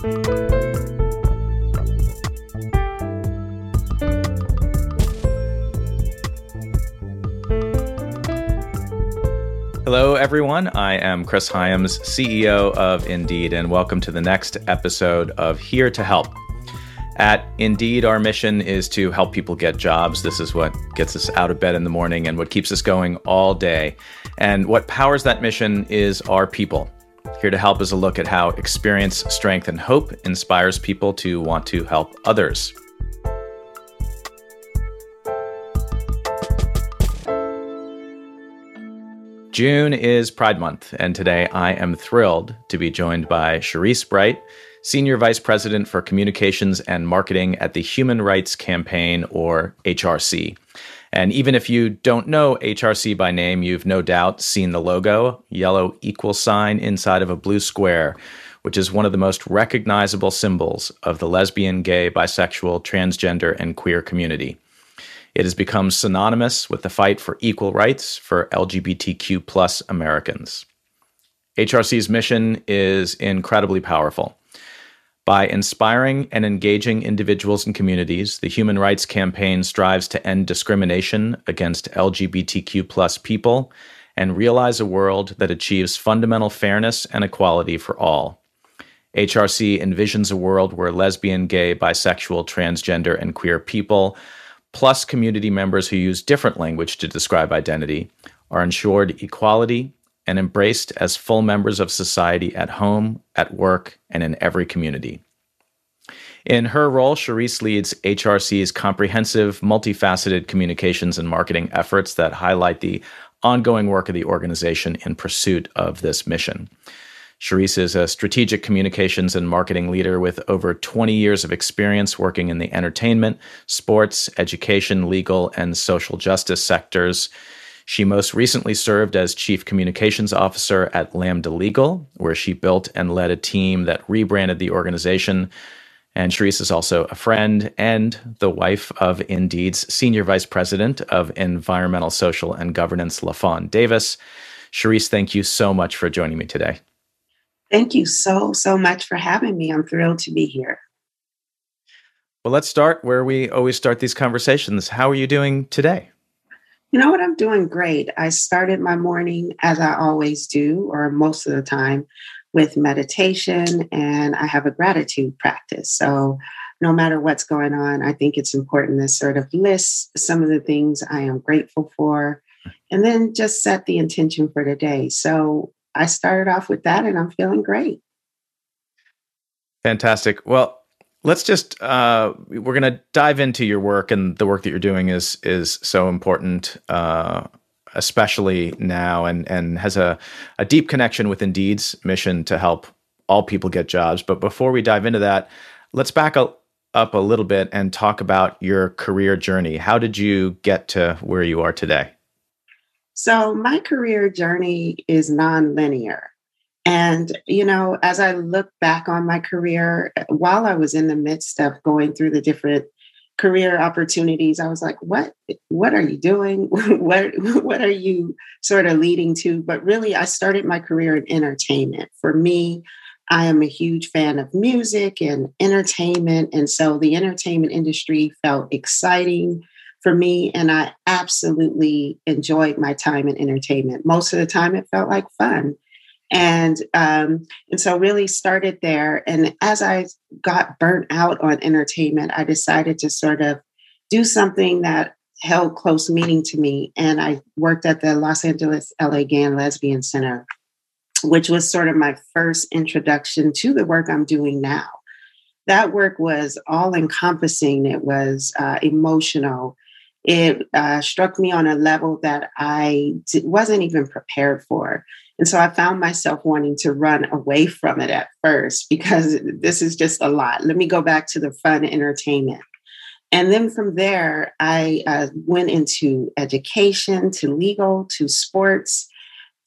Hello, everyone. I am Chris Hyams, CEO of Indeed, and welcome to the next episode of Here to Help. At Indeed, our mission is to help people get jobs. This is what gets us out of bed in the morning and what keeps us going all day. And what powers that mission is our people. Here to help is a look at how experience, strength, and hope inspires people to want to help others. June is Pride Month, and today I am thrilled to be joined by Cherise Bright, Senior Vice President for Communications and Marketing at the Human Rights Campaign, or HRC. And even if you don't know HRC by name, you've no doubt seen the logo, yellow equal sign inside of a blue square, which is one of the most recognizable symbols of the lesbian, gay, bisexual, transgender, and queer community. It has become synonymous with the fight for equal rights for LGBTQ plus Americans. HRC's mission is incredibly powerful. By inspiring and engaging individuals and communities, the Human Rights Campaign strives to end discrimination against LGBTQ plus people and realize a world that achieves fundamental fairness and equality for all. HRC envisions a world where lesbian, gay, bisexual, transgender, and queer people plus community members who use different language to describe identity, are ensured equality and embraced as full members of society at home, at work, and in every community. In her role, Cherise leads HRC's comprehensive, multifaceted communications and marketing efforts that highlight the ongoing work of the organization in pursuit of this mission. Cherise is a strategic communications and marketing leader with over 20 years of experience working in the entertainment, sports, education, legal, and social justice sectors. She most recently served as Chief Communications Officer at Lambda Legal, where she built and led a team that rebranded the organization. And Cherise is also a friend and the wife of Indeed's Senior Vice President of Environmental, Social, and Governance, LaFawn Davis. Cherise, thank you so much for joining me today. Thank you so, so much for having me. I'm thrilled to be here. Well, let's start where we always start these conversations. How are you doing today? You know what? I'm doing great. I started my morning as I always do, or most of the time, with meditation, and I have a gratitude practice. So, no matter what's going on, I think it's important to sort of list some of the things I am grateful for and then just set the intention for the day. So, I started off with that and I'm feeling great. Fantastic. Well, let's just uh, we're going to dive into your work and the work that you're doing is is so important uh, especially now and and has a, a deep connection with Indeed's mission to help all people get jobs. But before we dive into that, let's back up, up a little bit and talk about your career journey. How did you get to where you are today? So, my career journey is nonlinear. And, you know, as I look back on my career, while I was in the midst of going through the different career opportunities, I was like, what, what are you doing? what, what are you sort of leading to? But really, I started my career in entertainment. For me, I am a huge fan of music and entertainment. And so the entertainment industry felt exciting for me, and I absolutely enjoyed my time in entertainment. Most of the time, it felt like fun. And um, and so really started there. And as I got burnt out on entertainment, I decided to sort of do something that held close meaning to me. And I worked at the Los Angeles LA Gay and Lesbian Center, which was sort of my first introduction to the work I'm doing now. That work was all encompassing. It was uh, emotional it uh, struck me on a level that I wasn't even prepared for. And so I found myself wanting to run away from it at first because this is just a lot. Let me go back to the fun entertainment. And then from there, I uh, went into education, to legal, to sports,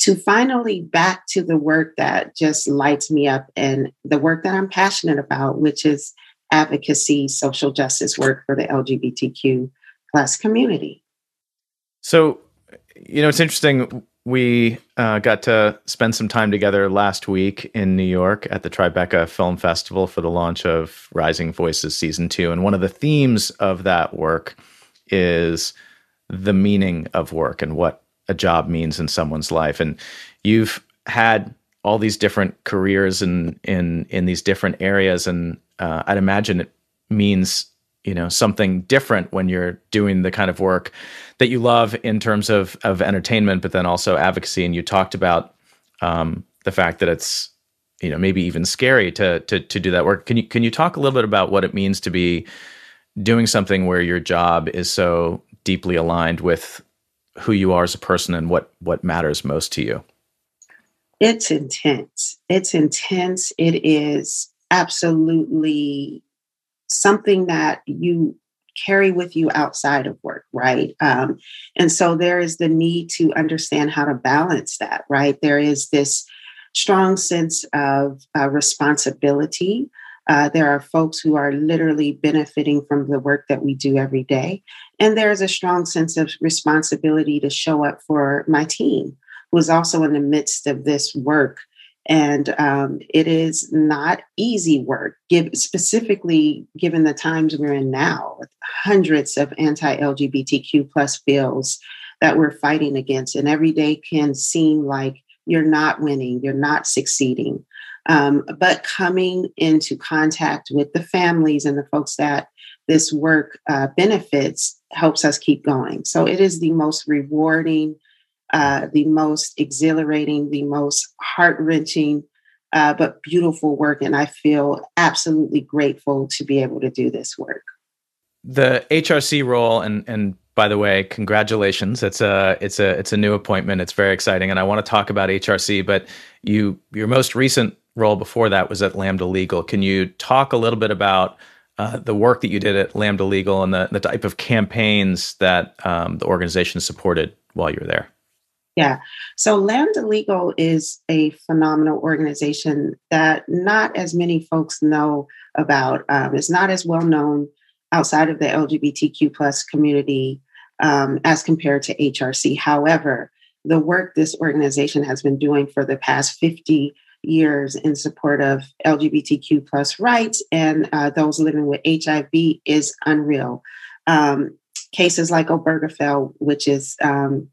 to finally back to the work that just lights me up and the work that I'm passionate about, which is advocacy, social justice work for the LGBTQ plus community. So, you know, it's interesting. We uh, got to spend some time together last week in New York at the Tribeca Film Festival for the launch of Rising Voices Season 2. And one of the themes of that work is the meaning of work and what a job means in someone's life. And you've had all these different careers in in in these different areas, and uh, I'd imagine it means you know something different when you're doing the kind of work that you love in terms of of entertainment, but then also advocacy. And you talked about um, the fact that it's you know maybe even scary to to to do that work. Can you can you talk a little bit about what it means to be doing something where your job is so deeply aligned with who you are as a person and what what matters most to you? It's intense. It's intense. It is absolutely something that you carry with you outside of work, right? Um, and so there is the need to understand how to balance that, right? There is this strong sense of uh, responsibility. Uh, there are folks who are literally benefiting from the work that we do every day. And there's a strong sense of responsibility to show up for my team, who is also in the midst of this work and um, it is not easy work, give, specifically given the times we're in now, with hundreds of anti-LGBTQ plus bills that we're fighting against, and every day can seem like you're not winning, you're not succeeding. Um, but coming into contact with the families and the folks that this work uh, benefits helps us keep going. So it is the most rewarding uh, the most exhilarating, the most heart wrenching, uh, but beautiful work. And I feel absolutely grateful to be able to do this work. The HRC role, and and by the way, congratulations! It's a it's a it's a new appointment. It's very exciting, and I want to talk about HRC. But you your most recent role before that was at Lambda Legal. Can you talk a little bit about uh, the work that you did at Lambda Legal and the, the type of campaigns that um, the organization supported while you were there? Yeah. So Lambda Legal is a phenomenal organization that not as many folks know about. Um, it's not as well known outside of the LGBTQ plus community um, as compared to HRC. However, the work this organization has been doing for the past 50 years in support of LGBTQ plus rights and uh, those living with HIV is unreal. Um, cases like Obergefell, which is um,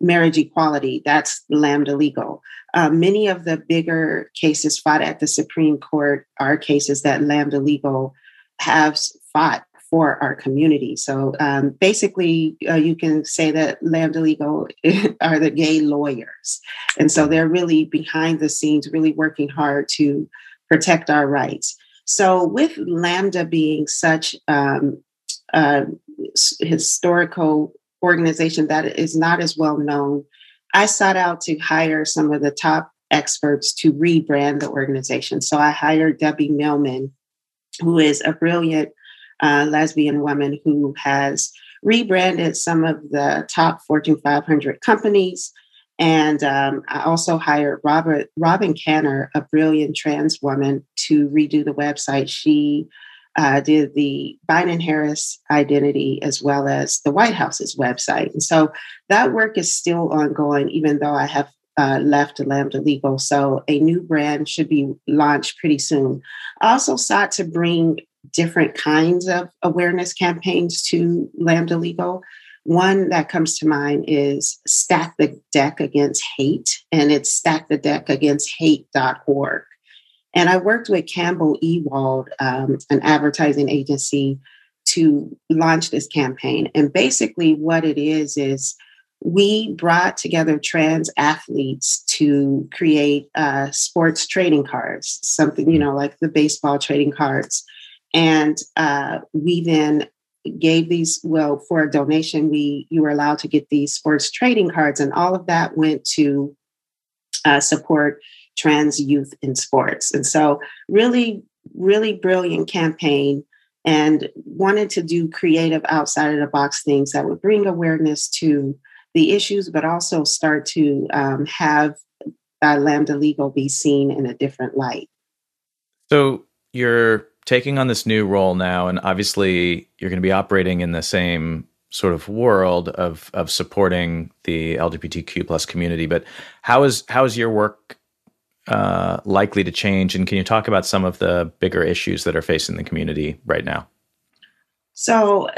marriage equality. That's lambda legal. Uh, many of the bigger cases fought at the Supreme Court are cases that lambda legal have fought for our community. So um, basically, uh, you can say that Lambda Legal are the gay lawyers. And so they're really behind the scenes, really working hard to protect our rights. So, with Lambda being such um, uh, historical organization that is not as well known, I sought out to hire some of the top experts to rebrand the organization. So I hired Debbie Millman, who is a brilliant uh, lesbian woman who has rebranded some of the top Fortune 500 companies. And um, I also hired Robert Robyn Kanner, a brilliant trans woman, to redo the website. She uh, did the Biden Harris identity as well as the White House's website. And so that work is still ongoing, even though I have uh, left Lambda Legal. So a new brand should be launched pretty soon. I also sought to bring different kinds of awareness campaigns to Lambda Legal. One that comes to mind is Stack the Deck Against Hate, and it's stackthedeckaGainstHate.org. And I worked with Campbell Ewald, um, an advertising agency, to launch this campaign. And basically, what it is is we brought together trans athletes to create uh, sports trading cards, something, you know, like the baseball trading cards. And uh, we then gave these well for a donation we you were allowed to get these sports trading cards and all of that went to uh, support trans youth in sports. And so, really, really brilliant campaign and wanted to do creative outside of the box things that would bring awareness to the issues, but also start to um, have uh, Lambda Legal be seen in a different light. So, you're taking on this new role now, and obviously, you're going to be operating in the same sort of world of of supporting the LGBTQ plus community. But how is how is your work uh, likely to change? And can you talk about some of the bigger issues that are facing the community right now? So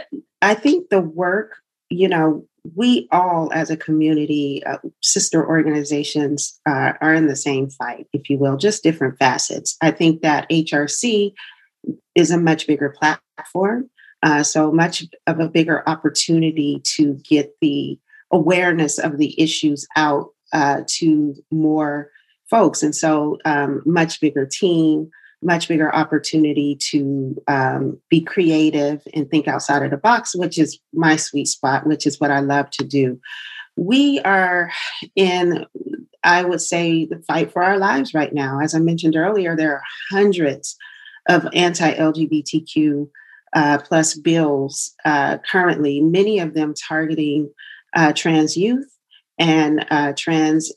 I think the work, you know, we all as a community, uh, sister organizations uh, are in the same fight, if you will, just different facets. I think that HRC is a much bigger platform. Uh, so much of a bigger opportunity to get the awareness of the issues out uh, to more folks. And so, um, much bigger team, much bigger opportunity to um, be creative and think outside of the box, which is my sweet spot, which is what I love to do. We are in, I would say, the fight for our lives right now. As I mentioned earlier, there are hundreds of anti LGBTQ uh, plus bills uh, currently, many of them targeting uh, trans youth and uh, trans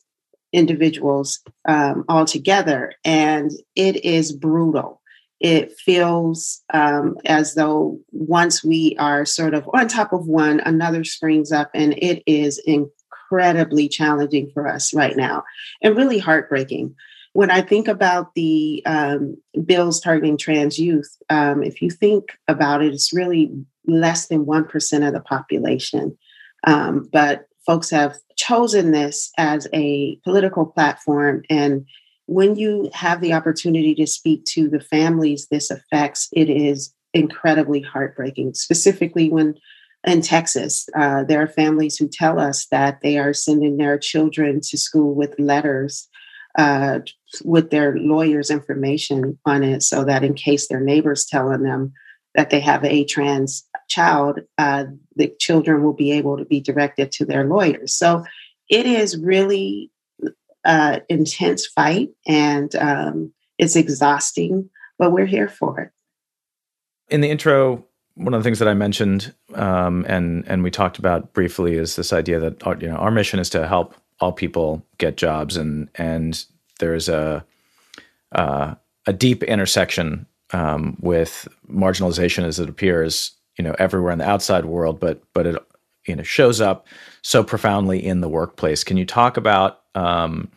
individuals um, altogether. And it is brutal. It feels um, as though once we are sort of on top of one, another springs up, and it is incredibly challenging for us right now and really heartbreaking. When I think about the um, bills targeting trans youth, um, if you think about it, it's really less than 1% of the population. Um, but folks have chosen this as a political platform. And when you have the opportunity to speak to the families this affects, it is incredibly heartbreaking, specifically when in Texas, uh, there are families who tell us that they are sending their children to school with letters uh, with their lawyer's information on it so that in case their neighbors telling them that they have a trans child, uh, the children will be able to be directed to their lawyers. So it is really uh, intense fight and um, it's exhausting, but we're here for it. In the intro, one of the things that I mentioned um, and and we talked about briefly is this idea that our, you know our mission is to help all people get jobs and and there's a uh, a deep intersection um, with marginalization as it appears, you know, everywhere in the outside world, but but it you know shows up so profoundly in the workplace. Can you talk about um,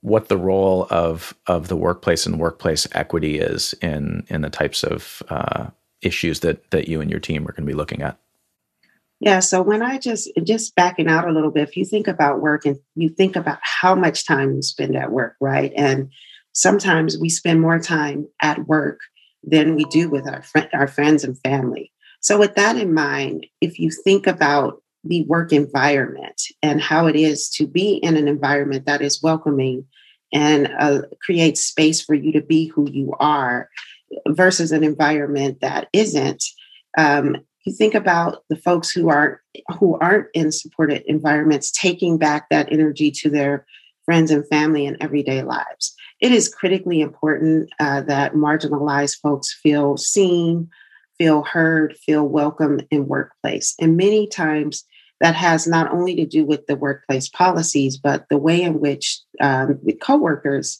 what the role of of the workplace and workplace equity is in in the types of uh, issues that that you and your team are going to be looking at? Yeah, so when I just just backing out a little bit, if you think about work and you think about how much time you spend at work, right? And sometimes we spend more time at work than we do with our, fr- our friends and family. So, with that in mind, if you think about the work environment and how it is to be in an environment that is welcoming and uh, creates space for you to be who you are versus an environment that isn't, um, you think about the folks who aren't who aren't in supported environments taking back that energy to their friends and family and everyday lives it is critically important uh, that marginalized folks feel seen, feel heard, feel welcome in workplace. And many times that has not only to do with the workplace policies, but the way in which um, the coworkers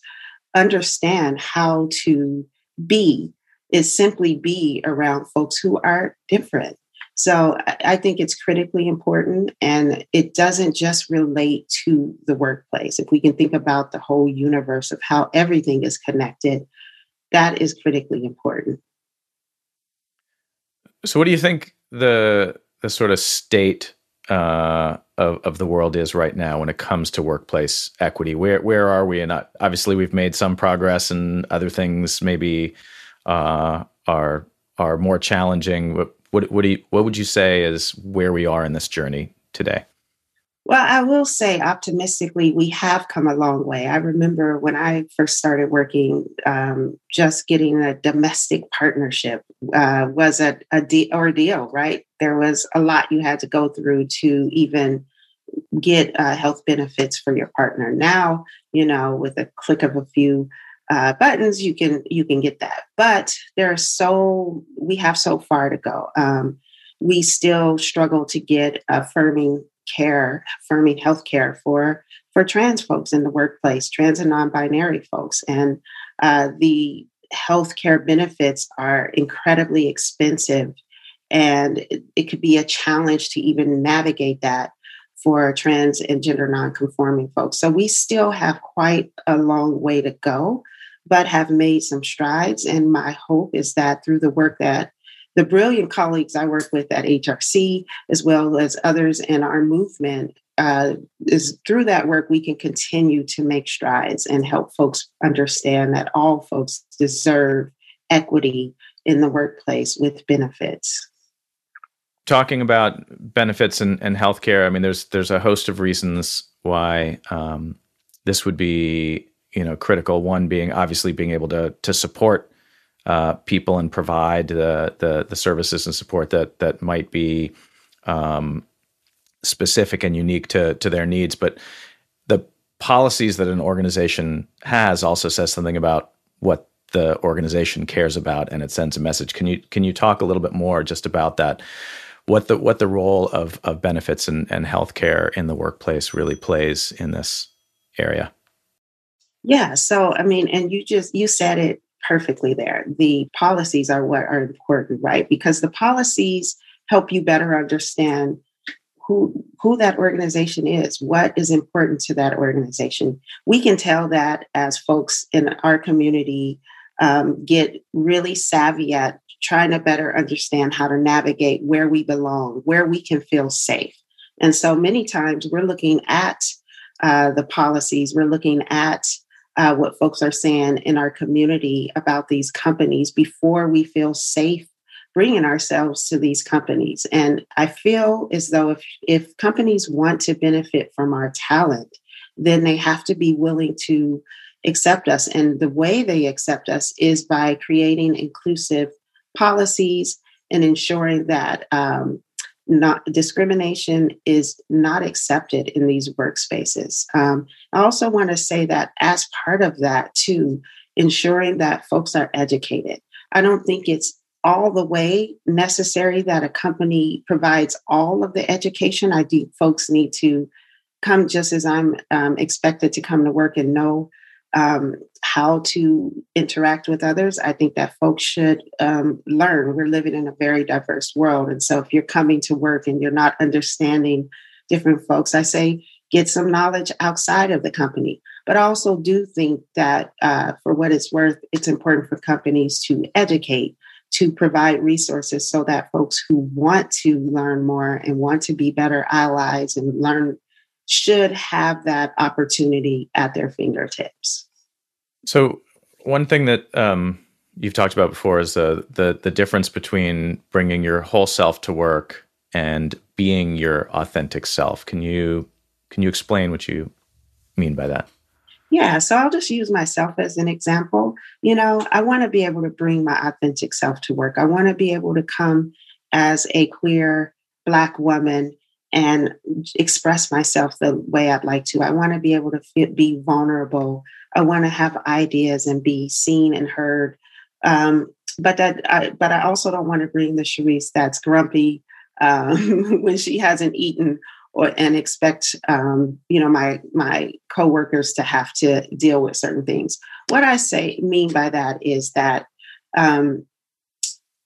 understand how to be is simply be around folks who are different so I think it's critically important and it doesn't just relate to the workplace. If we can think about the whole universe of how everything is connected, that is critically important. So what do you think the the sort of state uh, of of the world is right now when it comes to workplace equity? Where where are we? And obviously, we've made some progress, and other things maybe uh, are are more challenging. What what do you, what would you say is where we are in this journey today? Well, I will say optimistically, we have come a long way. I remember when I first started working, um, just getting a domestic partnership uh, was a, a de- ordeal, right? There was a lot you had to go through to even get uh, health benefits for your partner. Now, you know, with a click of a few uh, buttons, you can you can get that. But there are so we have so far to go. Um, we still struggle to get affirming care, affirming health care for for trans folks in the workplace, trans and non-binary folks, and uh, the health care benefits are incredibly expensive And it, it could be a challenge to even navigate that for trans and gender nonconforming folks. So we still have quite a long way to go, but have made some strides. And my hope is that through the work that the brilliant colleagues I work with at HRC, as well as others in our movement, uh, is through that work we can continue to make strides and help folks understand that all folks deserve equity in the workplace with benefits talking about benefits and, and healthcare, I mean, there's there's a host of reasons why um, this would be you know critical. One being obviously being able to to support uh, people and provide the, the the services and support that that might be um, specific and unique to to their needs. But the policies that an organization has also says something about what the organization cares about and it sends a message. Can you can you talk a little bit more just about that? what the what the role of of benefits and, and healthcare in the workplace really plays in this area. Yeah. So I mean, and you just you said it perfectly there. The policies are what are important, right? Because the policies help you better understand who who that organization is, what is important to that organization. We can tell that as folks in our community um, get really savvy at trying to better understand how to navigate where we belong, where we can feel safe. And so many times we're looking at uh, the policies, we're looking at uh, what folks are saying in our community about these companies before we feel safe bringing ourselves to these companies. And I feel as though if, if companies want to benefit from our talent, then they have to be willing to accept us. And the way they accept us is by creating inclusive policies and ensuring that um, not discrimination is not accepted in these workspaces. Um, I also want to say that as part of that, too, ensuring that folks are educated. I don't think it's all the way necessary that a company provides all of the education. I think folks need to come just as I'm um, expected to come to work and know um, how to interact with others. I think that folks should um, learn. We're living in a very diverse world. And so if you're coming to work and you're not understanding different folks, I say get some knowledge outside of the company. But I also do think that uh, for what it's worth, it's important for companies to educate, to provide resources so that folks who want to learn more and want to be better allies and learn should have that opportunity at their fingertips. So, one thing that um, you've talked about before is the, the the difference between bringing your whole self to work and being your authentic self. Can you can you explain what you mean by that? Yeah, so I'll just use myself as an example. You know, I want to be able to bring my authentic self to work. I want to be able to come as a queer Black woman and express myself the way I'd like to. I want to be able to fit, be vulnerable. I want to have ideas and be seen and heard. Um, but that, I, but I also don't want to bring the Cherise that's grumpy um, when she hasn't eaten, or and expect um, you know my my coworkers to have to deal with certain things. What I say mean by that is that um,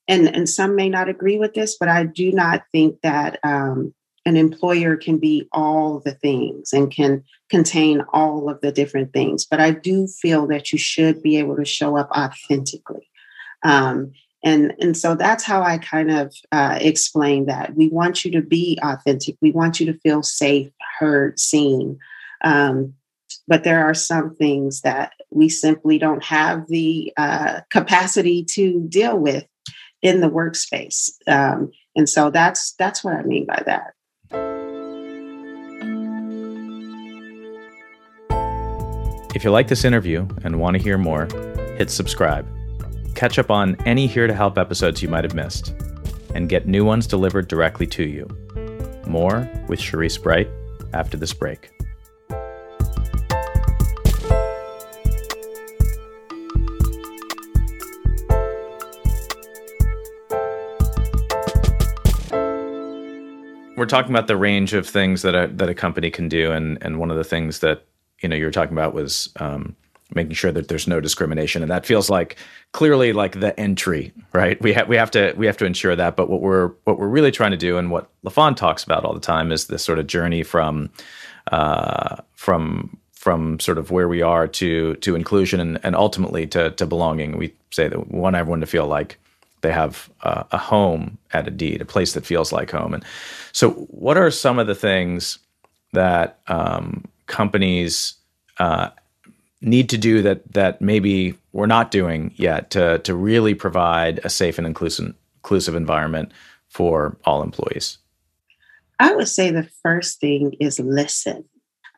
and and some may not agree with this, but I do not think that um, an employer can be all the things and can contain all of the different things. But I do feel that you should be able to show up authentically. Um, and, and so that's how I kind of uh, explain that. We want you to be authentic. We want you to feel safe, heard, seen. Um, but there are some things that we simply don't have the uh, capacity to deal with in the workspace. Um, and so that's that's what I mean by that. If you like this interview and want to hear more, hit subscribe. Catch up on any Here to Help episodes you might have missed, and get new ones delivered directly to you. More with Cherise Bright after this break. We're talking about the range of things that a that a company can do, and and one of the things that you know you were talking about was um, making sure that there's no discrimination. And that feels like clearly like the entry right? We have we have to we have to ensure that. But what we're what we're really trying to do and what LaFawn talks about all the time is this sort of journey from uh, from from sort of where we are to to inclusion and, and ultimately to to belonging. We say that we want everyone to feel like they have uh, a home at Indeed, a place that feels like home. And so, what are some of the things that um, companies uh, need to do that that maybe we're not doing yet to to really provide a safe and inclusive inclusive environment for all employees? I would say the first thing is listen.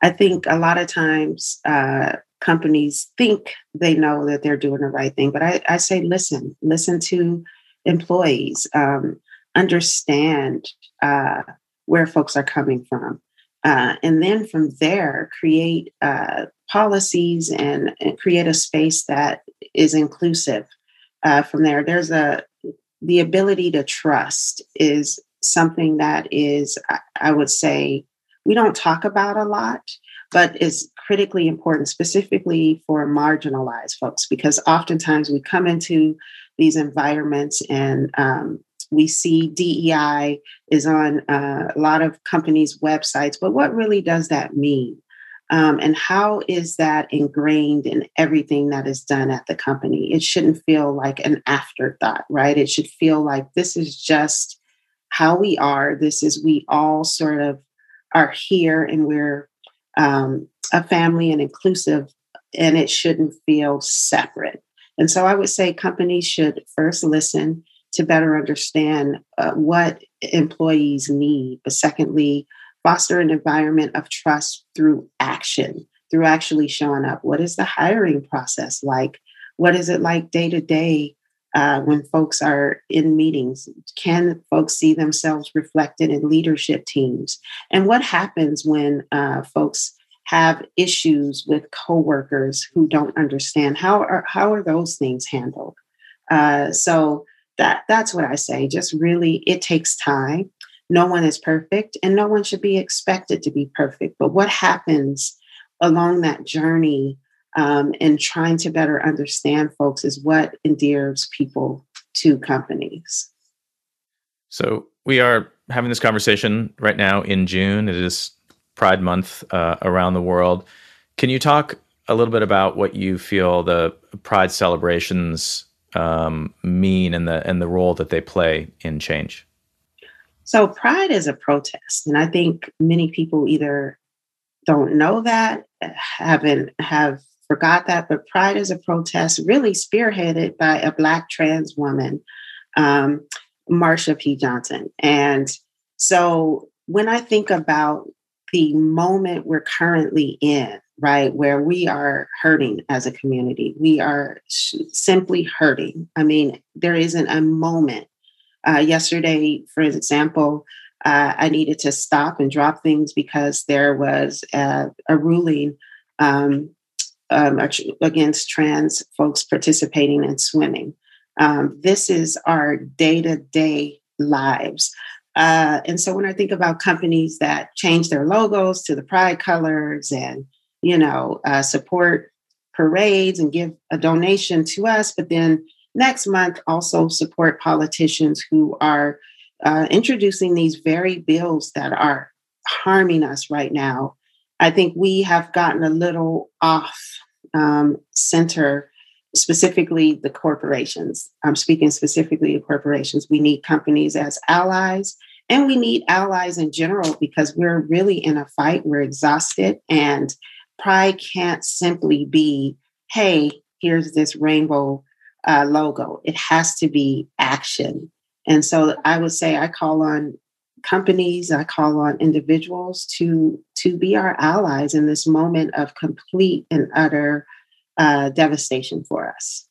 I think a lot of times uh, companies think they know that they're doing the right thing, but I, I say listen, listen to employees, um, understand uh, where folks are coming from. Uh, and then from there, create uh, policies and, and, create a space that is inclusive. Uh, from there, there's a the ability to trust is something that is, I would say, we don't talk about a lot, but is critically important, specifically for marginalized folks, because oftentimes we come into these environments and um, we see DEI is on uh, a lot of companies' websites, but what really does that mean? Um, and how is that ingrained in everything that is done at the company? It shouldn't feel like an afterthought, right? It should feel like this is just how we are. This is we all sort of are here and we're um, a family and inclusive, and it shouldn't feel separate. And so I would say companies should first listen to better understand uh, what employees need, but secondly, foster an environment of trust through action, through actually showing up. What is the hiring process like? What is it like day to day when folks are in meetings? Can folks see themselves reflected in leadership teams? And what happens when uh, folks have issues with coworkers who don't understand? How are how are those things handled? Uh, so that that's what I say. Just really, it takes time. No one is perfect, and no one should be expected to be perfect. But what happens along that journey um, and trying to better understand folks is what endears people to companies. So we are having this conversation right now in June. It is Pride Month uh, around the world. Can you talk a little bit about what you feel the Pride celebrations um, mean and the and the role that they play in change? So Pride is a protest, and I think many people either don't know that, haven't have forgot that, but Pride is a protest really spearheaded by a Black trans woman, um, Marsha P. Johnson, and so when I think about the moment we're currently in, right, where we are hurting as a community. We are simply hurting. I mean, there isn't a moment. Uh, yesterday, for example, uh, I needed to stop and drop things because there was a, a ruling um, um, against trans folks participating in swimming. Um, this is our day to day lives. Uh, and so when I think about companies that change their logos to the pride colors and, you know, uh, support parades and give a donation to us, but then next month also support politicians who are uh, introducing these very bills that are harming us right now. I think we have gotten a little off um, center specifically the corporations. I'm speaking specifically of corporations. We need companies as allies and we need allies in general because we're really in a fight. We're exhausted. And pride can't simply be, hey, here's this rainbow uh, logo. It has to be action. And so I would say I call on companies, I call on individuals to to be our allies in this moment of complete and utter uh, devastation for us.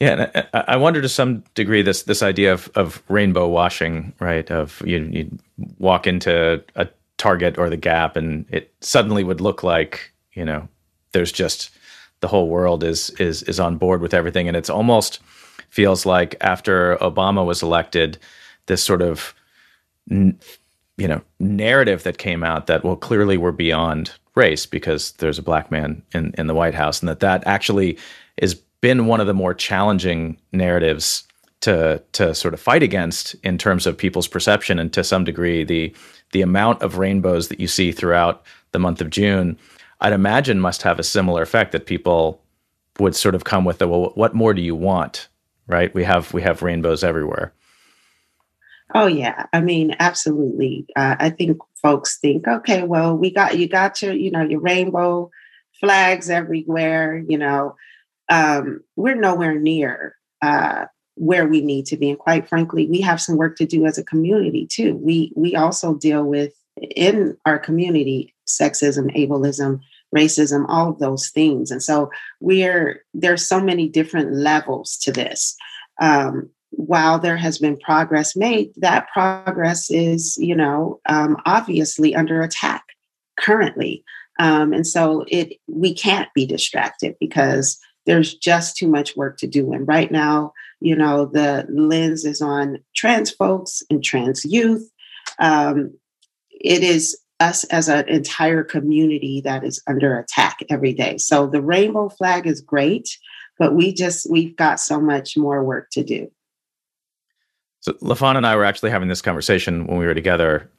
Yeah, and I, I wonder to some degree this this idea of of rainbow washing, right? Of you you walk into a Target or the Gap, and it suddenly would look like you know there's just the whole world is is is on board with everything, and it's almost feels like after Obama was elected, this sort of you know narrative that came out that well clearly we're beyond race because there's a black man in in the White House, and that that actually has been one of the more challenging narratives to to sort of fight against in terms of people's perception, and to some degree the the amount of rainbows that you see throughout the month of June, I'd imagine must have a similar effect that people would sort of come with the well, what more do you want? Right? We have we have rainbows everywhere. Oh yeah, I mean, absolutely. Uh, I think folks think, okay, well, we got you got your, you know, your rainbow flags everywhere. You know, um, we're nowhere near uh, where we need to be, and quite frankly, we have some work to do as a community too. We we also deal with in our community sexism, ableism, racism, all of those things, and so we're there's so many different levels to this. Um, while there has been progress made, that progress is, you know, um, obviously under attack currently. Um, and so it we can't be distracted because there's just too much work to do. And right now, you know, the lens is on trans folks and trans youth. Um, it is us as an entire community that is under attack every day. So the rainbow flag is great, but we just we've got so much more work to do. So LaFawn and I were actually having this conversation when we were together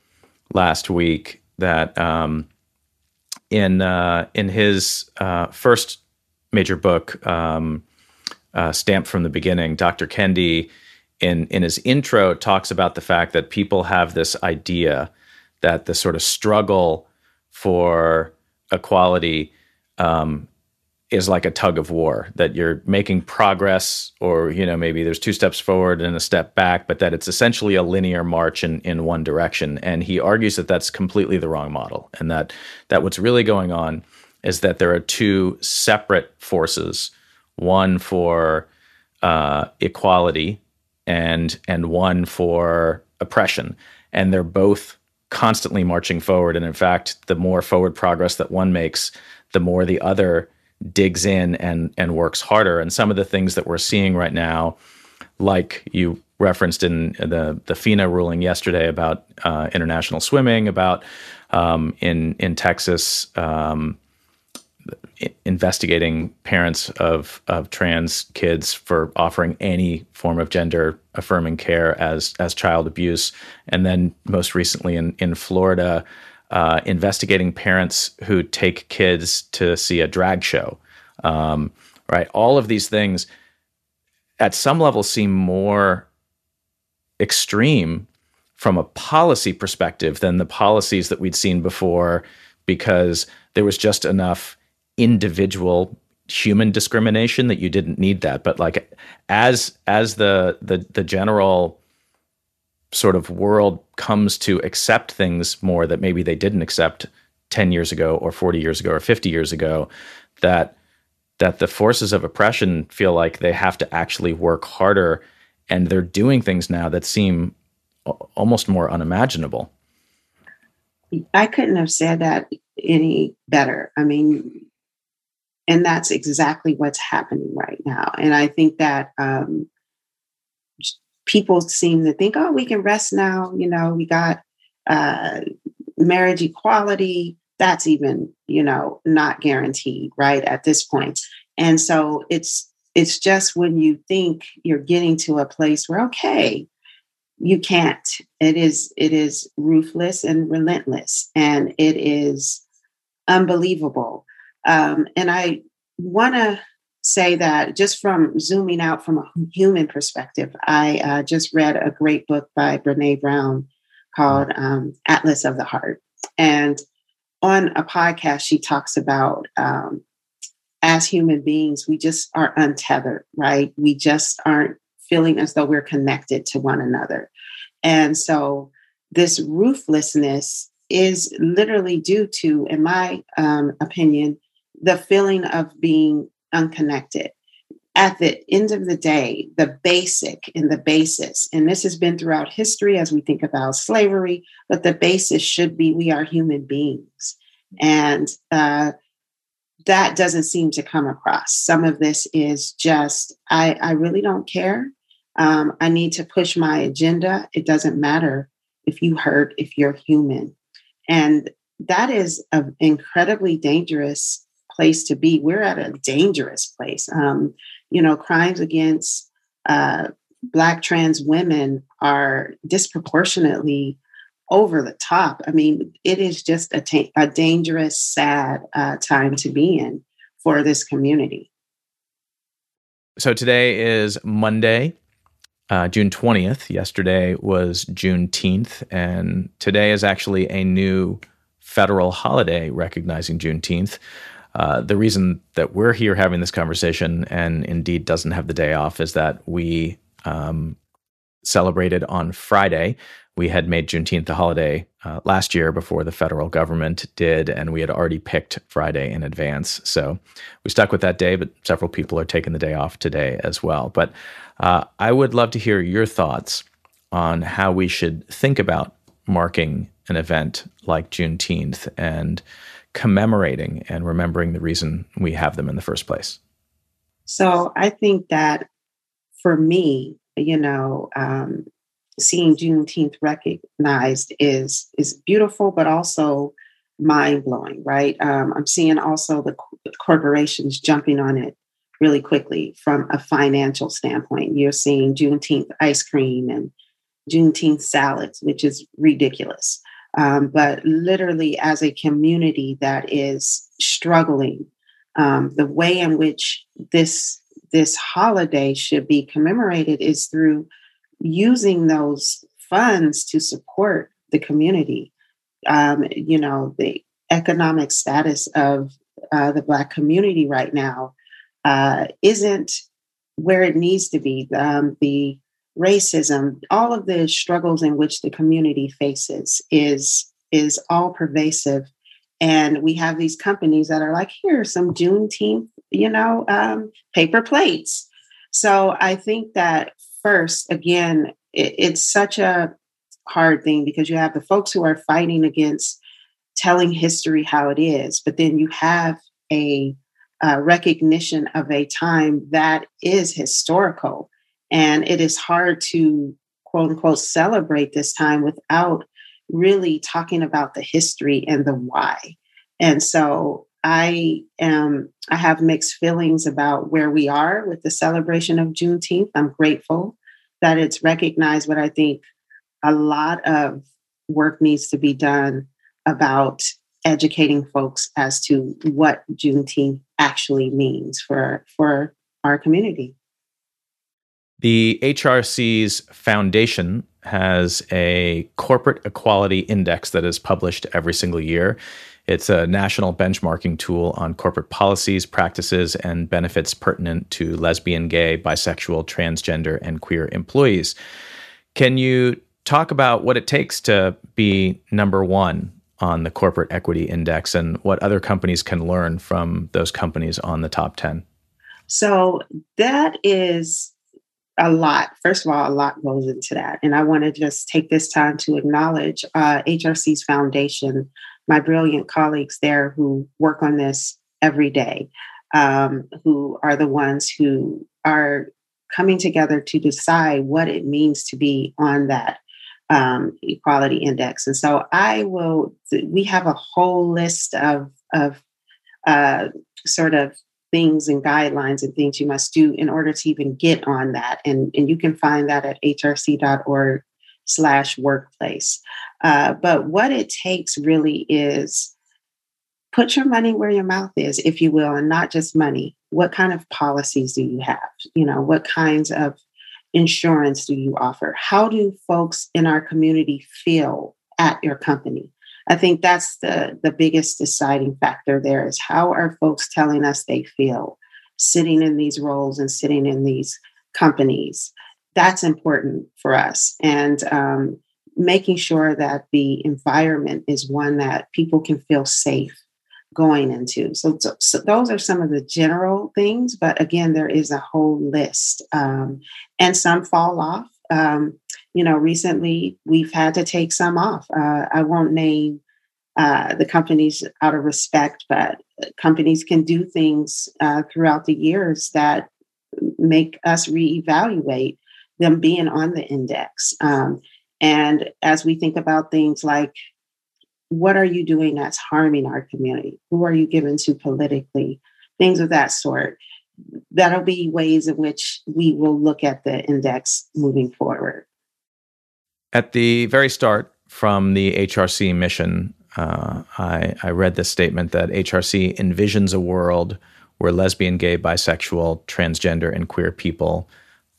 last week. That um, in uh, in his uh, first major book, um, uh, Stamped from the Beginning, Dr. Kendi, in in his intro, talks about the fact that people have this idea that the sort of struggle for equality um, is like a tug of war that you're making progress or you know maybe there's two steps forward and a step back but that it's essentially a linear march in in one direction and he argues that that's completely the wrong model and that that what's really going on is that there are two separate forces one for uh, equality and and one for oppression and they're both constantly marching forward and in fact the more forward progress that one makes the more the other digs in and and works harder. And some of the things that we're seeing right now, like you referenced in the the FINA ruling yesterday about uh, international swimming, about um, in in Texas. Um, investigating parents of of trans kids for offering any form of gender affirming care as as child abuse, and then most recently in in Florida, uh, investigating parents who take kids to see a drag show. Um, right? All of these things at some level seem more extreme from a policy perspective than the policies that we'd seen before because there was just enough individual human discrimination that you didn't need that. But like as as the the the general sort of world comes to accept things more that maybe they didn't accept 10 years ago or 40 years ago or 50 years ago that that the forces of oppression feel like they have to actually work harder and they're doing things now that seem almost more unimaginable. I couldn't have said that any better. I mean and that's exactly what's happening right now and i think that um, people seem to think, oh, we can rest now. You know, we got uh, marriage equality. That's even, you know, not guaranteed, right? At this point. And so it's it's just when you think you're getting to a place where, okay, you can't. It is it is ruthless and relentless, and it is unbelievable. Um, and I want to say that just from zooming out from a human perspective, I uh, just read a great book by Brene Brown called um, Atlas of the Heart. And on a podcast, she talks about um, as human beings, we just are untethered, right? We just aren't feeling as though we're connected to one another. And so this ruthlessness is literally due to, in my um, opinion, the feeling of being unconnected. At the end of the day, the basic and the basis, and this has been throughout history as we think about slavery, but the basis should be we are human beings. And uh, that doesn't seem to come across. Some of this is just, I, I really don't care. Um, I need to push my agenda. It doesn't matter if you hurt, if you're human. And that is an incredibly dangerous place to be. We're at a dangerous place. Um, you know, crimes against uh, Black trans women are disproportionately over the top. I mean, it is just a, ta- a dangerous, sad uh, time to be in for this community. So today is Monday, uh, June 20th. Yesterday was Juneteenth, and today is actually a new federal holiday recognizing Juneteenth. Uh, the reason that we're here having this conversation and Indeed doesn't have the day off is that we um, celebrated on Friday. We had made Juneteenth a holiday uh, last year before the federal government did, and we had already picked Friday in advance. So we stuck with that day, but several people are taking the day off today as well. But uh, I would love to hear your thoughts on how we should think about marking an event like Juneteenth and commemorating and remembering the reason we have them in the first place? So I think that for me, you know, um, seeing Juneteenth recognized is is beautiful, but also mind blowing, right? Um, I'm seeing also the corporations jumping on it really quickly from a financial standpoint. You're seeing Juneteenth ice cream and Juneteenth salads, which is ridiculous. Um, but literally, as a community that is struggling, um, the way in which this this holiday should be commemorated is through using those funds to support the community. Um, you know, the economic status of uh, the Black community right now uh, isn't where it needs to be. Um, the racism, all of the struggles in which the community faces is is all pervasive. And we have these companies that are like, here, some Juneteenth, you know, um, paper plates. So I think that first, again, it, it's such a hard thing because you have the folks who are fighting against telling history how it is, but then you have a uh, recognition of a time that is historical. And it is hard to quote unquote celebrate this time without really talking about the history and the why. And so I am I have mixed feelings about where we are with the celebration of Juneteenth. I'm grateful that it's recognized, but I think a lot of work needs to be done about educating folks as to what Juneteenth actually means for for our community. The HRC's foundation has a corporate equality index that is published every single year. It's a national benchmarking tool on corporate policies, practices, and benefits pertinent to lesbian, gay, bisexual, transgender, and queer employees. Can you talk about what it takes to be number one on the corporate equity index and what other companies can learn from those companies on the top 10? So that is a lot. First of all, a lot goes into that. And I want to just take this time to acknowledge uh, HRC's foundation, my brilliant colleagues there who work on this every day, um, who are the ones who are coming together to decide what it means to be on that um, equality index. And so I will, we have a whole list of, of uh, sort of things and guidelines and things you must do in order to even get on that. And, and you can find that at hrc.org slash workplace. Uh, but what it takes really is put your money where your mouth is, if you will, and not just money. What kind of policies do you have? You know, what kinds of insurance do you offer? How do folks in our community feel at your company? I think that's the the biggest deciding factor there is how are folks telling us they feel sitting in these roles and sitting in these companies. That's important for us. And um, making sure that the environment is one that people can feel safe going into. So, so, so, those are some of the general things, but again, there is a whole list, um, and some fall off. Um, you know, recently we've had to take some off. Uh, I won't name uh, the companies out of respect, but companies can do things uh, throughout the years that make us reevaluate them being on the index. Um, And as we think about things like, what are you doing that's harming our community? Who are you giving to politically? Things of that sort. That'll be ways in which we will look at the index moving forward. At the very start, from the HRC mission, uh, I, I read this statement that HRC envisions a world where lesbian, gay, bisexual, transgender, and queer people,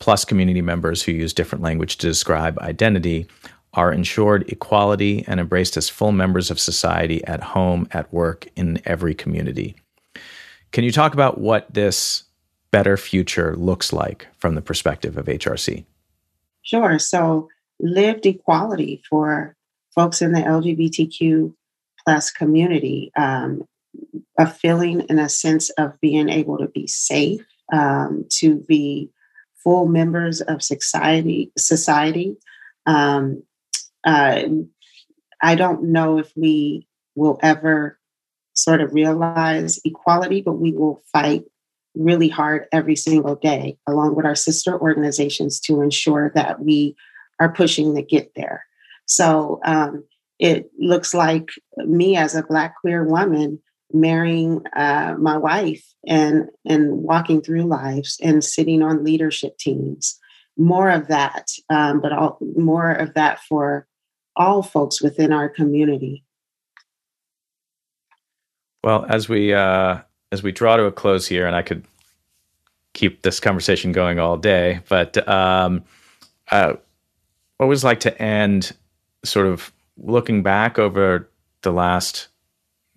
plus community members who use different language to describe identity, are ensured equality and embraced as full members of society at home, at work, in every community. Can you talk about what this better future looks like from the perspective of HRC? Sure. So, lived equality for folks in the LGBTQ plus community, um, a feeling and a sense of being able to be safe, um, to be full members of society. Society. Um, uh, I don't know if we will ever sort of realize equality, but we will fight really hard every single day, along with our sister organizations, to ensure that we are pushing to get there. So um, it looks like me as a Black queer woman marrying uh, my wife and and walking through lives and sitting on leadership teams. More of that, um, but all, more of that for all folks within our community. Well, as we uh, as we draw to a close here, and I could keep this conversation going all day, but um, I always like to end sort of looking back over the last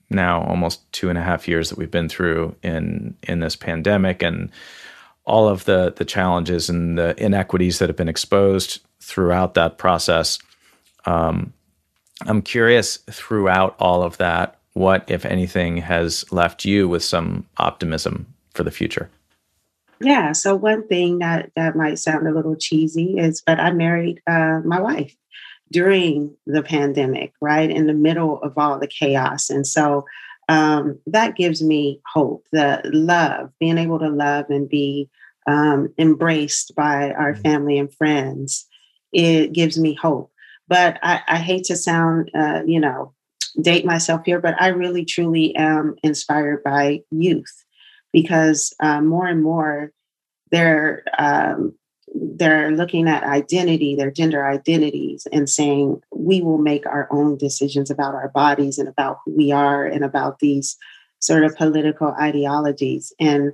now almost two and a half years that we've been through in in this pandemic and all of the the challenges and the inequities that have been exposed throughout that process. Um, I'm curious throughout all of that, what, if anything, has left you with some optimism for the future? Yeah. So one thing that that might sound a little cheesy is, but I married uh, my wife during the pandemic, right in the middle of all the chaos, and so um, that gives me hope. The love, being able to love and be um, embraced by our mm-hmm. family and friends, it gives me hope. But I, I hate to sound, uh, you know, date myself here, but I really truly am inspired by youth because uh, more and more they're um, they're looking at identity, their gender identities, and saying we will make our own decisions about our bodies and about who we are and about these sort of political ideologies, and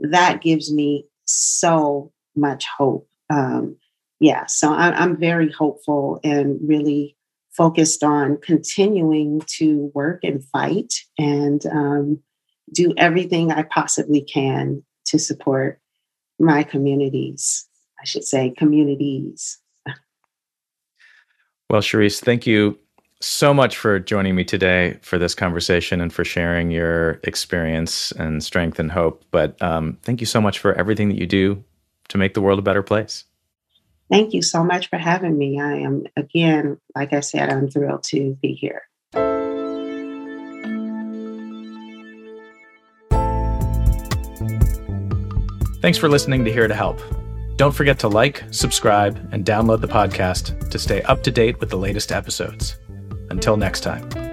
that gives me so much hope. Um, yeah, so I, I'm very hopeful and really focused on continuing to work and fight and um, do everything I possibly can to support my communities. I should say, communities. Well, Cherise, thank you so much for joining me today for this conversation and for sharing your experience and strength and hope. But um, thank you so much for everything that you do to make the world a better place. Thank you so much for having me. I am, again, like I said, I'm thrilled to be here. Thanks for listening to Here to Help. Don't forget to like, subscribe, and download the podcast to stay up to date with the latest episodes. Until next time.